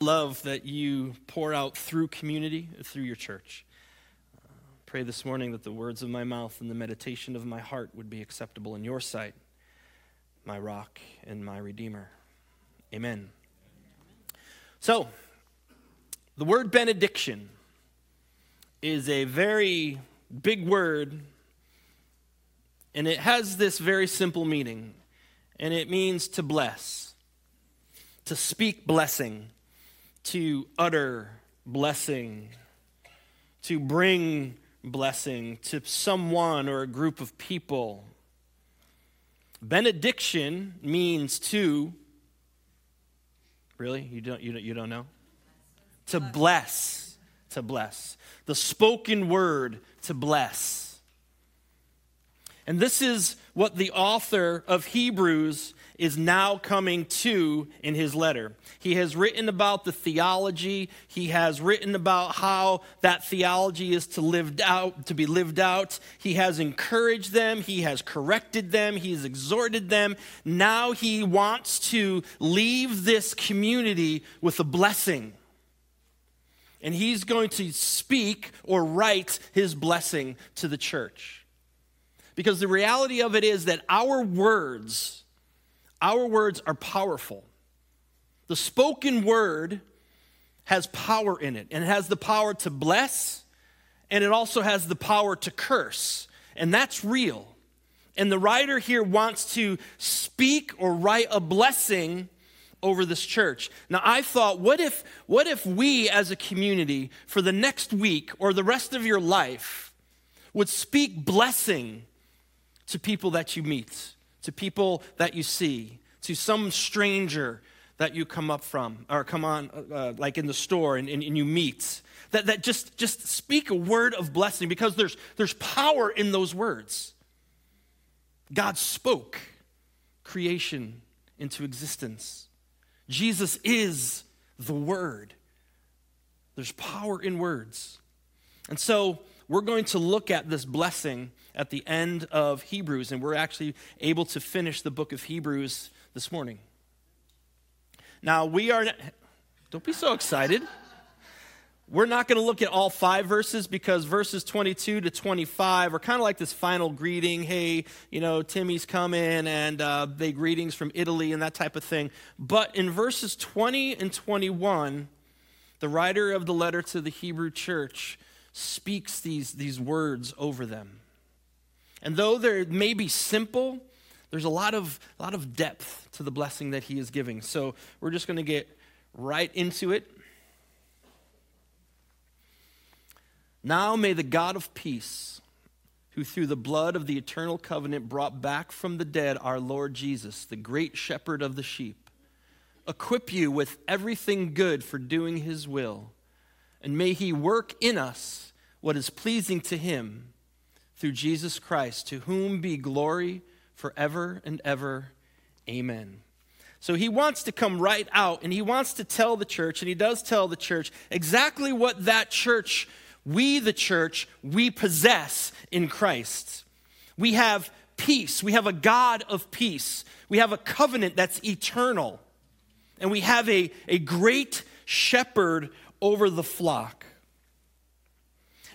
love that you pour out through community, through your church. Uh, pray this morning that the words of my mouth and the meditation of my heart would be acceptable in your sight, my rock and my redeemer. Amen. So, the word benediction is a very big word, and it has this very simple meaning, and it means to bless, to speak blessing to utter blessing, to bring blessing to someone or a group of people. Benediction means to, really? You don't, you don't, you don't know? To bless, to bless. The spoken word to bless. And this is what the author of Hebrews is now coming to in his letter. He has written about the theology, he has written about how that theology is to lived out to be lived out. He has encouraged them, he has corrected them, he has exhorted them. Now he wants to leave this community with a blessing. And he's going to speak or write his blessing to the church. Because the reality of it is that our words our words are powerful. The spoken word has power in it, and it has the power to bless, and it also has the power to curse. And that's real. And the writer here wants to speak or write a blessing over this church. Now I thought what if what if we as a community for the next week or the rest of your life would speak blessing to people that you meet? To people that you see, to some stranger that you come up from or come on uh, uh, like in the store and, and, and, you meet that, that just just speak a word of blessing because there's there's power in those words. God spoke creation into existence. Jesus is the word. There's power in words. And so we're going to look at this blessing at the end of Hebrews, and we're actually able to finish the book of Hebrews this morning. Now, we are, don't be so excited. We're not going to look at all five verses because verses 22 to 25 are kind of like this final greeting. Hey, you know, Timmy's coming and uh, they greetings from Italy and that type of thing. But in verses 20 and 21, the writer of the letter to the Hebrew church speaks these, these words over them. And though they may be simple, there's a lot of, a lot of depth to the blessing that he is giving. So we're just going to get right into it. Now may the God of peace, who through the blood of the eternal covenant brought back from the dead our Lord Jesus, the great shepherd of the sheep, equip you with everything good for doing his will. And may he work in us what is pleasing to him through Jesus Christ, to whom be glory forever and ever. Amen. So he wants to come right out and he wants to tell the church, and he does tell the church exactly what that church, we the church, we possess in Christ. We have peace, we have a God of peace, we have a covenant that's eternal, and we have a, a great shepherd over the flock.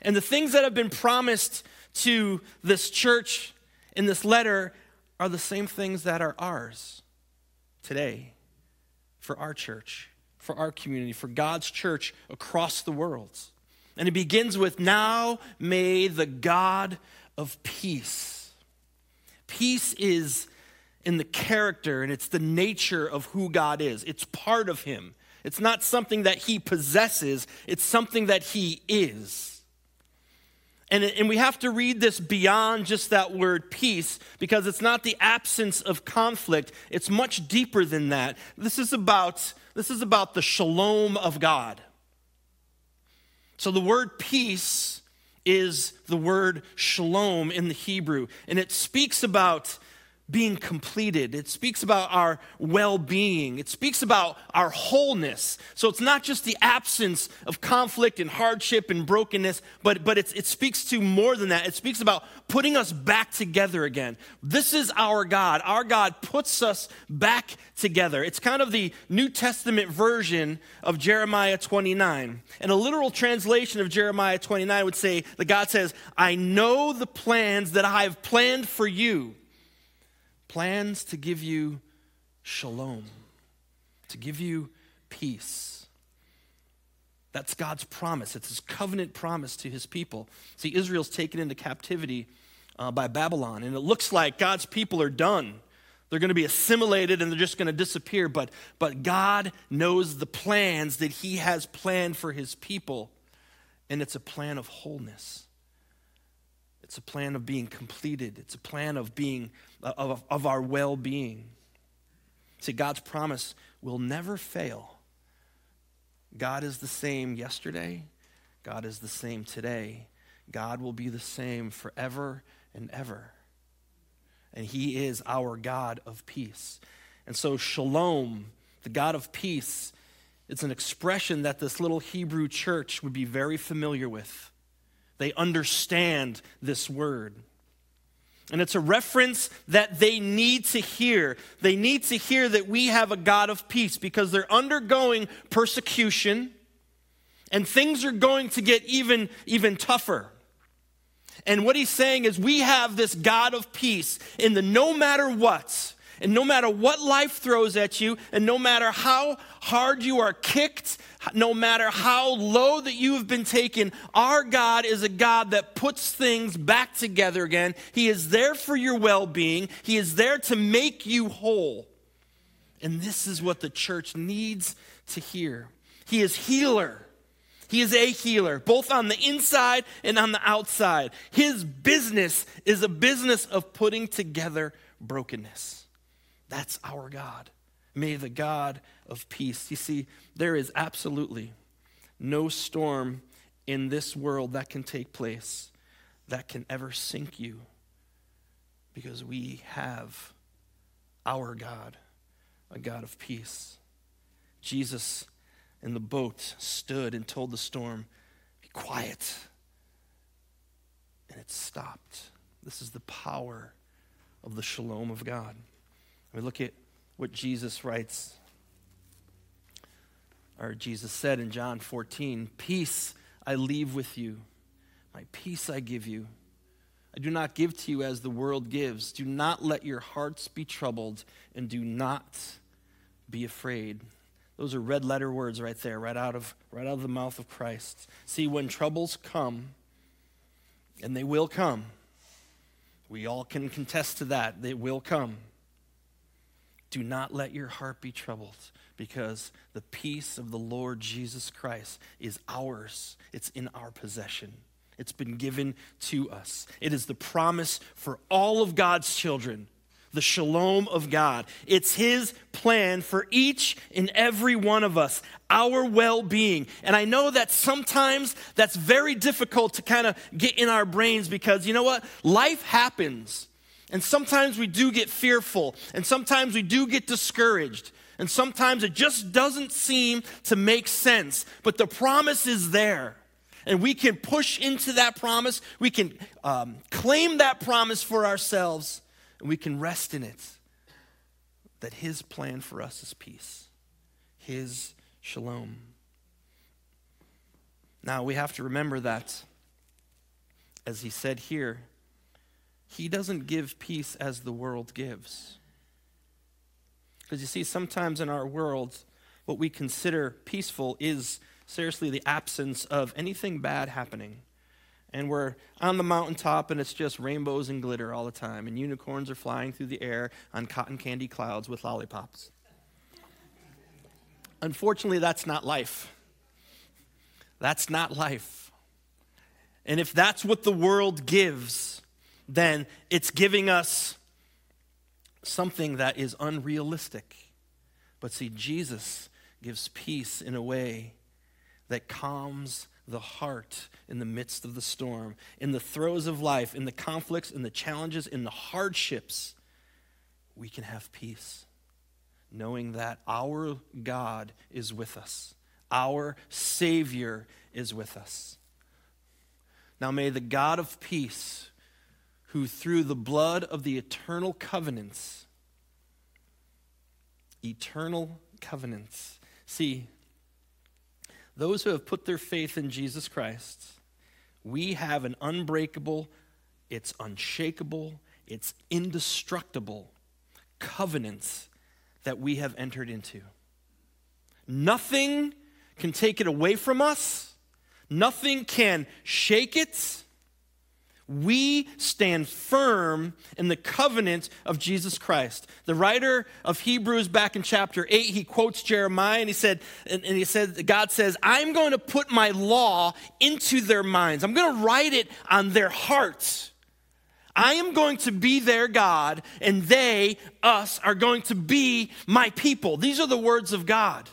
And the things that have been promised to this church in this letter are the same things that are ours today for our church, for our community, for God's church across the world. And it begins with Now may the God of peace. Peace is in the character and it's the nature of who God is, it's part of Him. It's not something that He possesses, it's something that He is. And, and we have to read this beyond just that word peace because it's not the absence of conflict. It's much deeper than that. This is about, this is about the shalom of God. So the word peace is the word shalom in the Hebrew, and it speaks about being completed. It speaks about our well being. It speaks about our wholeness. So it's not just the absence of conflict and hardship and brokenness, but, but it speaks to more than that. It speaks about putting us back together again. This is our God. Our God puts us back together. It's kind of the New Testament version of Jeremiah 29. And a literal translation of Jeremiah 29 would say that God says, I know the plans that I have planned for you plans to give you shalom, to give you peace. That's God's promise. It's his covenant promise to his people. See, Israel's taken into captivity uh, by Babylon, and it looks like God's people are done. They're going to be assimilated and they're just going to disappear. But, but God knows the plans that He has planned for His people, and it's a plan of wholeness. It's a plan of being completed. It's a plan of being of, of our well-being. See, God's promise will never fail. God is the same yesterday. God is the same today. God will be the same forever and ever. And He is our God of peace. And so, shalom, the God of peace, it's an expression that this little Hebrew church would be very familiar with. They understand this word. And it's a reference that they need to hear. They need to hear that we have a God of peace because they're undergoing persecution and things are going to get even, even tougher. And what he's saying is, we have this God of peace in the no matter what. And no matter what life throws at you, and no matter how hard you are kicked, no matter how low that you have been taken, our God is a God that puts things back together again. He is there for your well being, He is there to make you whole. And this is what the church needs to hear. He is healer. He is a healer, both on the inside and on the outside. His business is a business of putting together brokenness. That's our God. May the God of peace. You see, there is absolutely no storm in this world that can take place that can ever sink you because we have our God, a God of peace. Jesus in the boat stood and told the storm, Be quiet. And it stopped. This is the power of the shalom of God. We look at what Jesus writes, or Jesus said in John 14 Peace I leave with you, my peace I give you. I do not give to you as the world gives. Do not let your hearts be troubled, and do not be afraid. Those are red letter words right there, right out of, right out of the mouth of Christ. See, when troubles come, and they will come, we all can contest to that, they will come. Do not let your heart be troubled because the peace of the Lord Jesus Christ is ours. It's in our possession. It's been given to us. It is the promise for all of God's children, the shalom of God. It's His plan for each and every one of us, our well being. And I know that sometimes that's very difficult to kind of get in our brains because you know what? Life happens. And sometimes we do get fearful, and sometimes we do get discouraged, and sometimes it just doesn't seem to make sense. But the promise is there. And we can push into that promise, we can um, claim that promise for ourselves, and we can rest in it. That His plan for us is peace, His shalom. Now, we have to remember that, as He said here, he doesn't give peace as the world gives. Because you see, sometimes in our world, what we consider peaceful is seriously the absence of anything bad happening. And we're on the mountaintop and it's just rainbows and glitter all the time, and unicorns are flying through the air on cotton candy clouds with lollipops. Unfortunately, that's not life. That's not life. And if that's what the world gives, then it's giving us something that is unrealistic. But see, Jesus gives peace in a way that calms the heart in the midst of the storm, in the throes of life, in the conflicts, in the challenges, in the hardships. we can have peace, knowing that our God is with us, our Savior is with us. Now may the God of peace, who through the blood of the eternal covenants, eternal covenants, see, those who have put their faith in Jesus Christ, we have an unbreakable, it's unshakable, it's indestructible covenants that we have entered into. Nothing can take it away from us, nothing can shake it. We stand firm in the covenant of Jesus Christ. The writer of Hebrews back in chapter 8, he quotes Jeremiah and he said, and, he said, God says, I'm going to put my law into their minds. I'm going to write it on their hearts. I am going to be their God, and they, us, are going to be my people. These are the words of God.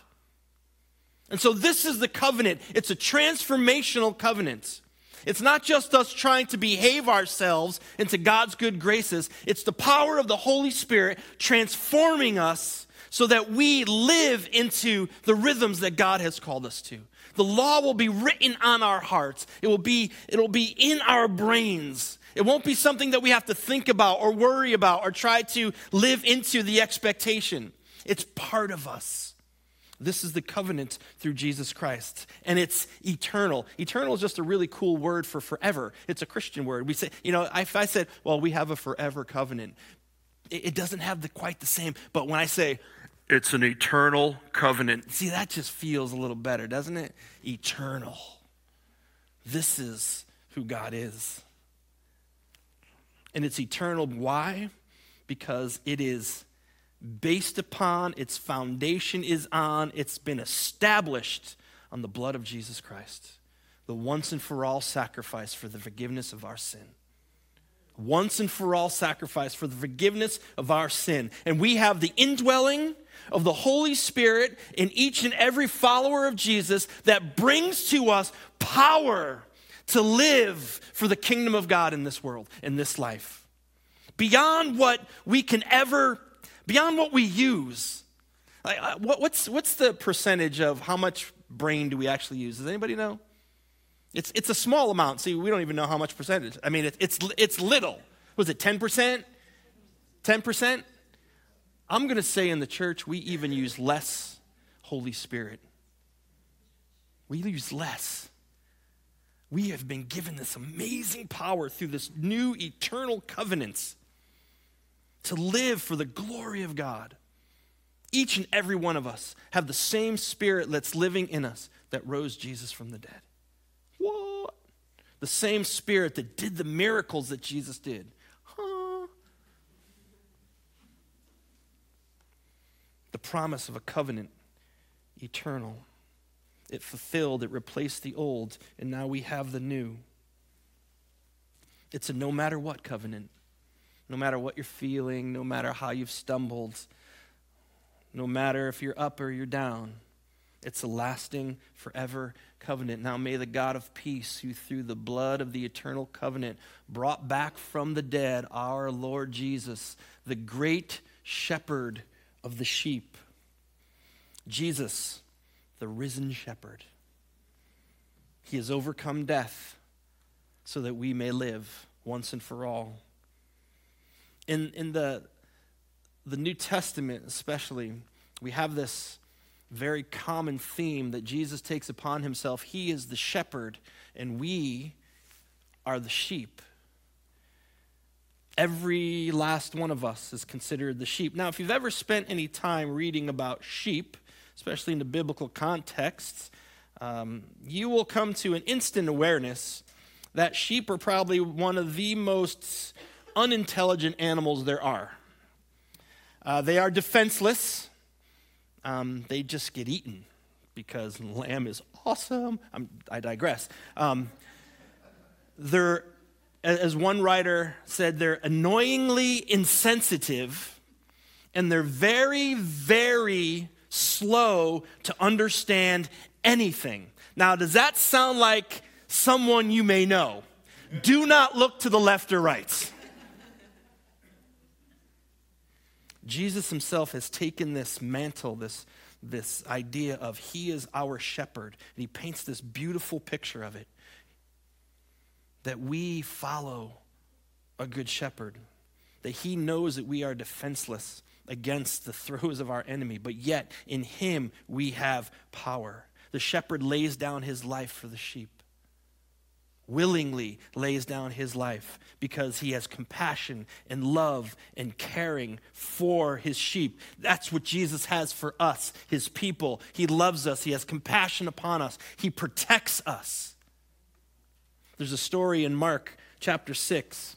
And so, this is the covenant. It's a transformational covenant. It's not just us trying to behave ourselves into God's good graces, it's the power of the Holy Spirit transforming us so that we live into the rhythms that God has called us to. The law will be written on our hearts. It will be, it'll be in our brains. It won't be something that we have to think about or worry about or try to live into the expectation. It's part of us. This is the covenant through Jesus Christ, and it's eternal. Eternal is just a really cool word for forever. It's a Christian word. We say, you know, if I said, well, we have a forever covenant, it doesn't have the, quite the same. But when I say, it's an eternal covenant, see, that just feels a little better, doesn't it? Eternal. This is who God is and it's eternal. Why? Because it is based upon, its foundation is on, it's been established on the blood of Jesus Christ, the once and for all sacrifice for the forgiveness of our sin. Once and for all sacrifice for the forgiveness of our sin. And we have the indwelling of the Holy Spirit in each and every follower of Jesus that brings to us power to live for the kingdom of God in this world, in this life. Beyond what we can ever, beyond what we use. Like, uh, what's, what's the percentage of how much brain do we actually use? Does anybody know? It's, it's a small amount. See, we don't even know how much percentage. I mean, it, it's, it's little. Was it 10%? 10%? I'm going to say in the church, we even use less Holy Spirit. We use less we have been given this amazing power through this new eternal covenant to live for the glory of God. Each and every one of us have the same spirit that's living in us that rose Jesus from the dead. What? The same spirit that did the miracles that Jesus did. Huh? The promise of a covenant eternal. It fulfilled, it replaced the old, and now we have the new. It's a no matter what covenant. No matter what you're feeling, no matter how you've stumbled, no matter if you're up or you're down. It's a lasting, forever covenant. Now may the God of peace, who through the blood of the eternal covenant brought back from the dead our Lord Jesus, the great shepherd of the sheep. Jesus the risen shepherd. He has overcome death so that we may live once and for all. In, in the, the New Testament, especially, we have this very common theme that Jesus takes upon himself. He is the shepherd, and we are the sheep. Every last one of us is considered the sheep. Now, if you've ever spent any time reading about sheep, especially in the biblical contexts, um, you will come to an instant awareness that sheep are probably one of the most unintelligent animals there are. Uh, they are defenseless. Um, they just get eaten because lamb is awesome. I'm, i digress. Um, they're, as one writer said, they're annoyingly insensitive and they're very, very slow to understand anything. Now, does that sound like someone you may know? Do not look to the left or right. Jesus himself has taken this mantle, this, this idea of he is our shepherd, and he paints this beautiful picture of it that we follow a good shepherd, that he knows that we are defenseless against the throes of our enemy, but yet in him we have power. The shepherd lays down his life for the sheep willingly lays down his life because he has compassion and love and caring for his sheep. That's what Jesus has for us, his people. He loves us, he has compassion upon us, he protects us. There's a story in Mark chapter 6.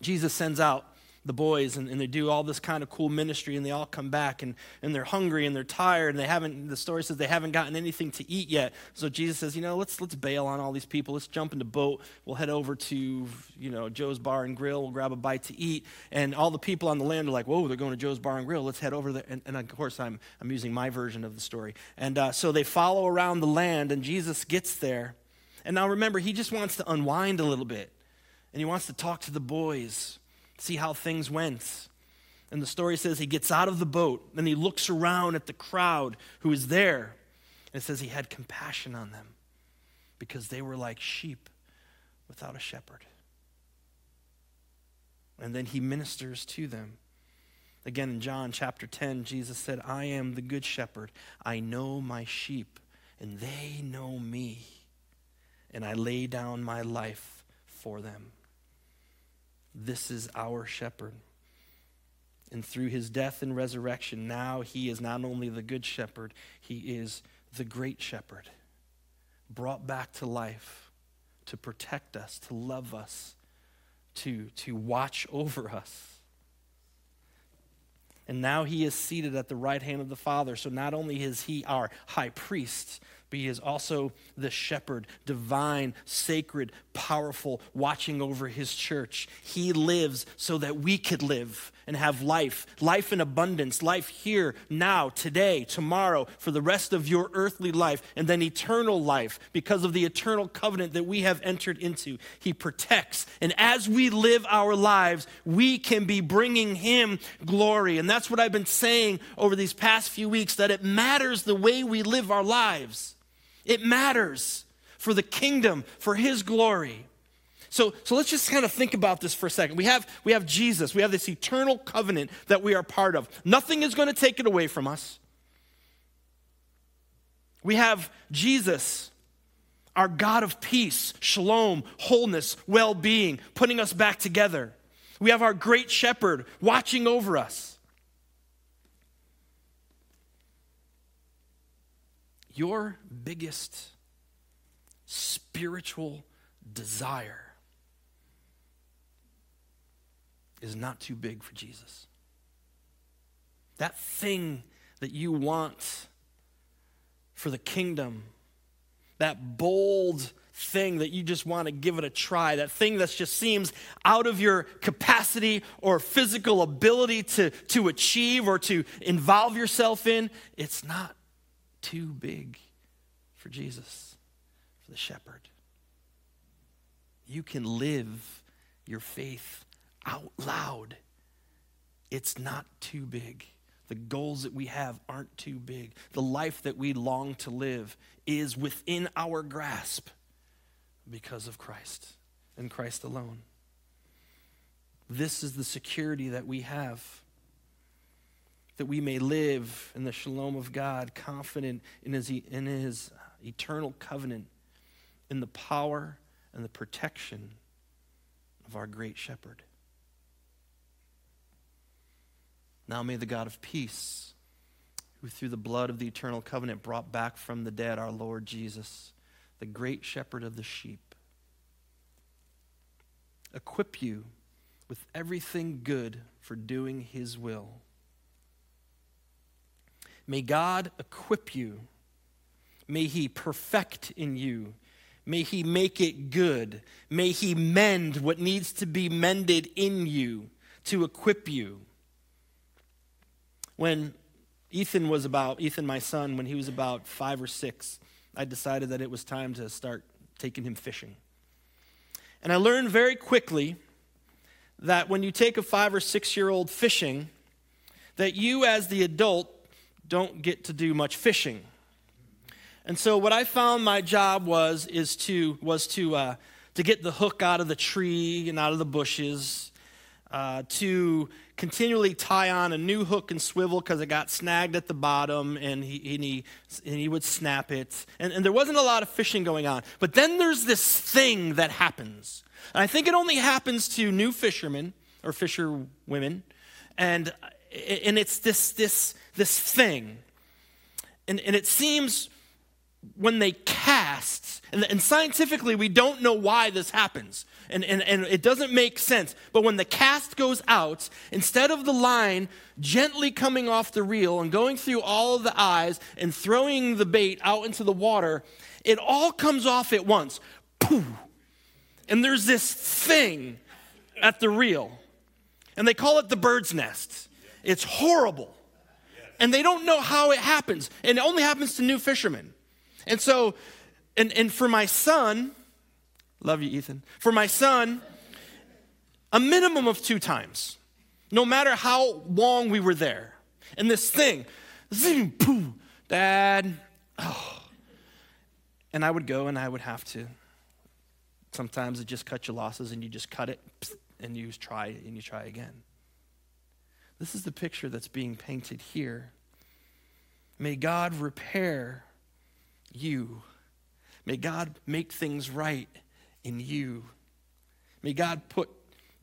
Jesus sends out the boys and, and, they do all this kind of cool ministry and they all come back and, and they're hungry and they're tired and they haven't the story says they haven't gotten anything to eat yet. So jesus says you know let's let's bail on all these people. Let's jump in the boat. We'll head over to you know joe's bar and grill. We'll grab a bite to eat. And all the people on the land are like whoa they're going to joe's bar and grill. Let's head over there. And, and of course i'm i'm using my version of the story. And uh, so they follow around the land and jesus gets there. And now remember he just wants to unwind a little bit and he wants to talk to the boys see how things went. And the story says he gets out of the boat and he looks around at the crowd who is there. And it says he had compassion on them because they were like sheep without a shepherd. And then he ministers to them. Again, in John chapter 10, Jesus said, I am the good shepherd. I know my sheep, and they know me. And I lay down my life for them. This is our shepherd. And through his death and resurrection, now he is not only the good shepherd, he is the great shepherd, brought back to life to protect us, to love us, to, to watch over us. And now he is seated at the right hand of the Father. So not only is he our high priest, but he is also the shepherd, divine, sacred, powerful, watching over his church. He lives so that we could live and have life, life in abundance, life here, now, today, tomorrow, for the rest of your earthly life, and then eternal life because of the eternal covenant that we have entered into. He protects. And as we live our lives, we can be bringing him glory. And that's what I've been saying over these past few weeks that it matters the way we live our lives. It matters for the kingdom, for his glory. So, so let's just kind of think about this for a second. We have, we have Jesus, we have this eternal covenant that we are part of. Nothing is going to take it away from us. We have Jesus, our God of peace, shalom, wholeness, well being, putting us back together. We have our great shepherd watching over us. Your biggest spiritual desire is not too big for Jesus. That thing that you want for the kingdom, that bold thing that you just want to give it a try, that thing that just seems out of your capacity or physical ability to, to achieve or to involve yourself in, it's not too big for Jesus, for the shepherd. You can live your faith out loud. It's not too big. The goals that we have aren't too big. The life that we long to live is within our grasp because of Christ and Christ alone. This is the security that we have that we may live in the shalom of God, confident in his, in his eternal covenant, in the power and the protection of our great shepherd. Now may the God of peace, who through the blood of the eternal covenant brought back from the dead our Lord Jesus, the great shepherd of the sheep, equip you with everything good for doing his will May God equip you. May He perfect in you. May He make it good. May He mend what needs to be mended in you to equip you. When Ethan was about, Ethan, my son, when he was about five or six, I decided that it was time to start taking him fishing. And I learned very quickly that when you take a five or six year old fishing, that you, as the adult, don't get to do much fishing. And so, what I found my job was is to was to uh, to get the hook out of the tree and out of the bushes, uh, to continually tie on a new hook and swivel because it got snagged at the bottom, and he and he and he would snap it. And, and there wasn't a lot of fishing going on. But then there's this thing that happens. And I think it only happens to new fishermen or fisher women, and and it's this this this thing. And, and it seems when they cast, and, and, scientifically we don't know why this happens, and, and, and it doesn't make sense, but when the cast goes out, instead of the line gently coming off the reel and going through all of the eyes and throwing the bait out into the water, it all comes off at once. Poof. And there's this thing at the reel, and they call it the bird's nest. It's horrible. And they don't know how it happens. And it only happens to new fishermen. And so, and, and for my son, love you, Ethan. For my son, a minimum of two times, no matter how long we were there. And this thing, zing, poo, dad, oh. And I would go and I would have to. Sometimes it just cut your losses and you just cut it and you try and you try again. This is the picture that's being painted here. May God repair you. May God make things right in you. May God put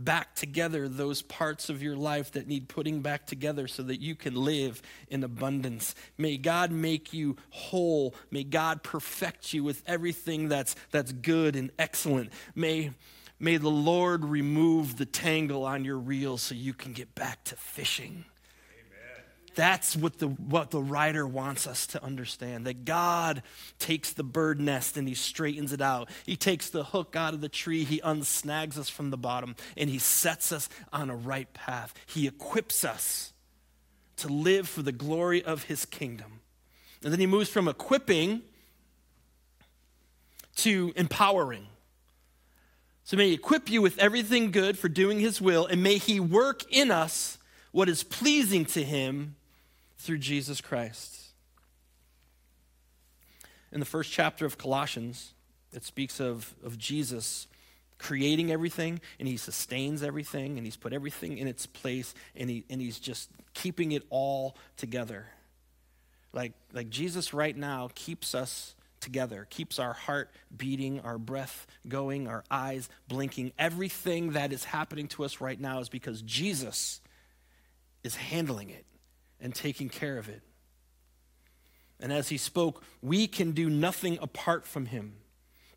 back together those parts of your life that need putting back together so that you can live in abundance. May God make you whole. May God perfect you with everything that's, that's good and excellent. May, may the Lord remove the tangle on your reel so you can get back to fishing. Amen. That's what the, what the writer wants us to understand that God takes the bird nest and he straightens it out. He takes the hook out of the tree, he unsnags us from the bottom, and he sets us on a right path. He equips us to live for the glory of his kingdom. And then he moves from equipping to empowering. So may he equip you with everything good for doing his will, and may he work in us what is pleasing to him through Jesus Christ. In the first chapter of Colossians, it speaks of, of Jesus creating everything and he sustains everything and he's put everything in its place and, he, and he's just keeping it all together. Like, like Jesus right now keeps us together, keeps our heart beating, our breath going, our eyes blinking. Everything that is happening to us right now is because Jesus is handling it and taking care of it. And as he spoke, we can do nothing apart from him.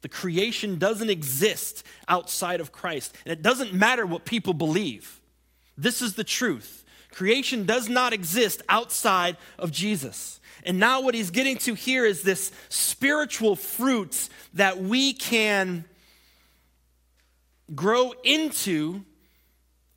The creation doesn't exist outside of Christ, and it doesn't matter what people believe. This is the truth. Creation does not exist outside of Jesus. And now, what he's getting to here is this spiritual fruit that we can grow into,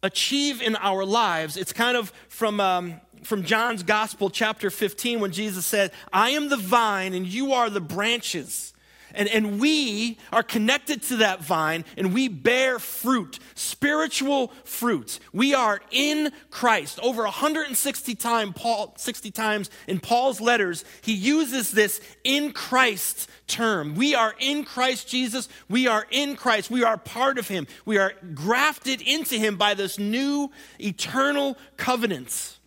achieve in our lives. It's kind of from um, from John's Gospel, chapter 15, when Jesus said, I am the vine and you are the branches. And, and we are connected to that vine and we bear fruit, spiritual fruit. We are in Christ. Over 160 time, Paul, 60 times in Paul's letters, he uses this in Christ term. We are in Christ Jesus. We are in Christ. We are part of him. We are grafted into him by this new eternal covenant.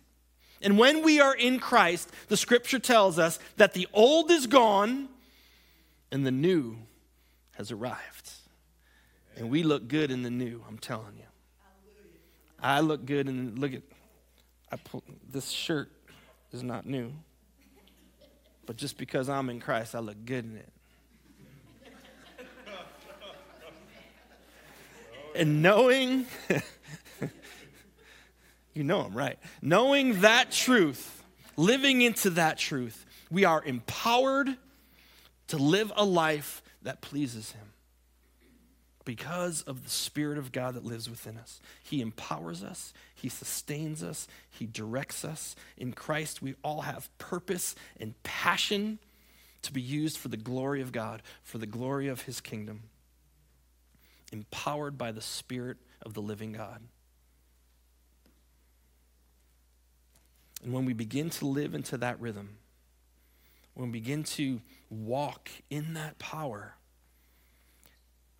And when we are in Christ, the scripture tells us that the old is gone and the new has arrived. And we look good in the new, I'm telling you. I look good and look at I pull, this shirt is not new. But just because I'm in Christ, I look good in it. and knowing You know I'm right. Knowing that truth, living into that truth, we are empowered to live a life that pleases Him because of the Spirit of God that lives within us. He empowers us, He sustains us, He directs us. In Christ, we all have purpose and passion to be used for the glory of God, for the glory of His kingdom, empowered by the Spirit of the living God. And when we begin to live into that rhythm, when we begin to walk in that power,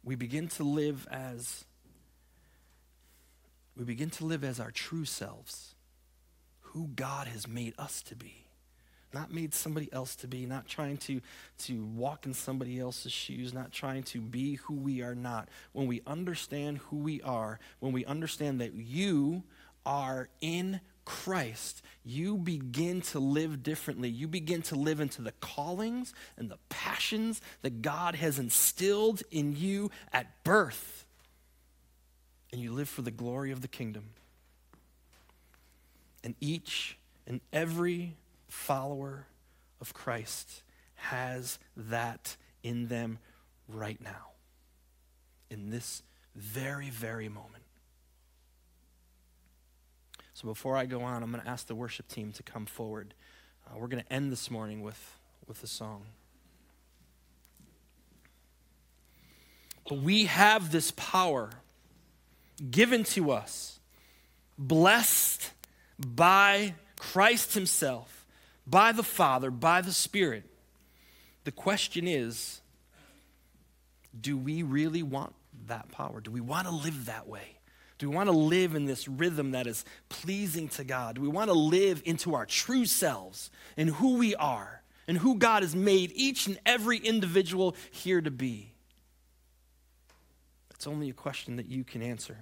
we begin to live as we begin to live as our true selves, who God has made us to be. Not made somebody else to be, not trying to, to walk in somebody else's shoes, not trying to be who we are not. When we understand who we are, when we understand that you are in Christ, you begin to live differently. You begin to live into the callings and the passions that God has instilled in you at birth. And you live for the glory of the kingdom. And each and every follower of Christ has that in them right now, in this very, very moment. So before I go on, I'm going to ask the worship team to come forward. Uh, we're going to end this morning with, with a song. But we have this power given to us, blessed by Christ Himself, by the Father, by the Spirit. The question is do we really want that power? Do we want to live that way? Do we want to live in this rhythm that is pleasing to God? Do we want to live into our true selves and who we are and who God has made each and every individual here to be? It's only a question that you can answer.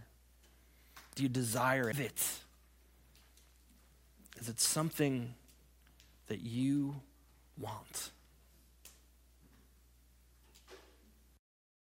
Do you desire it? Is it something that you want?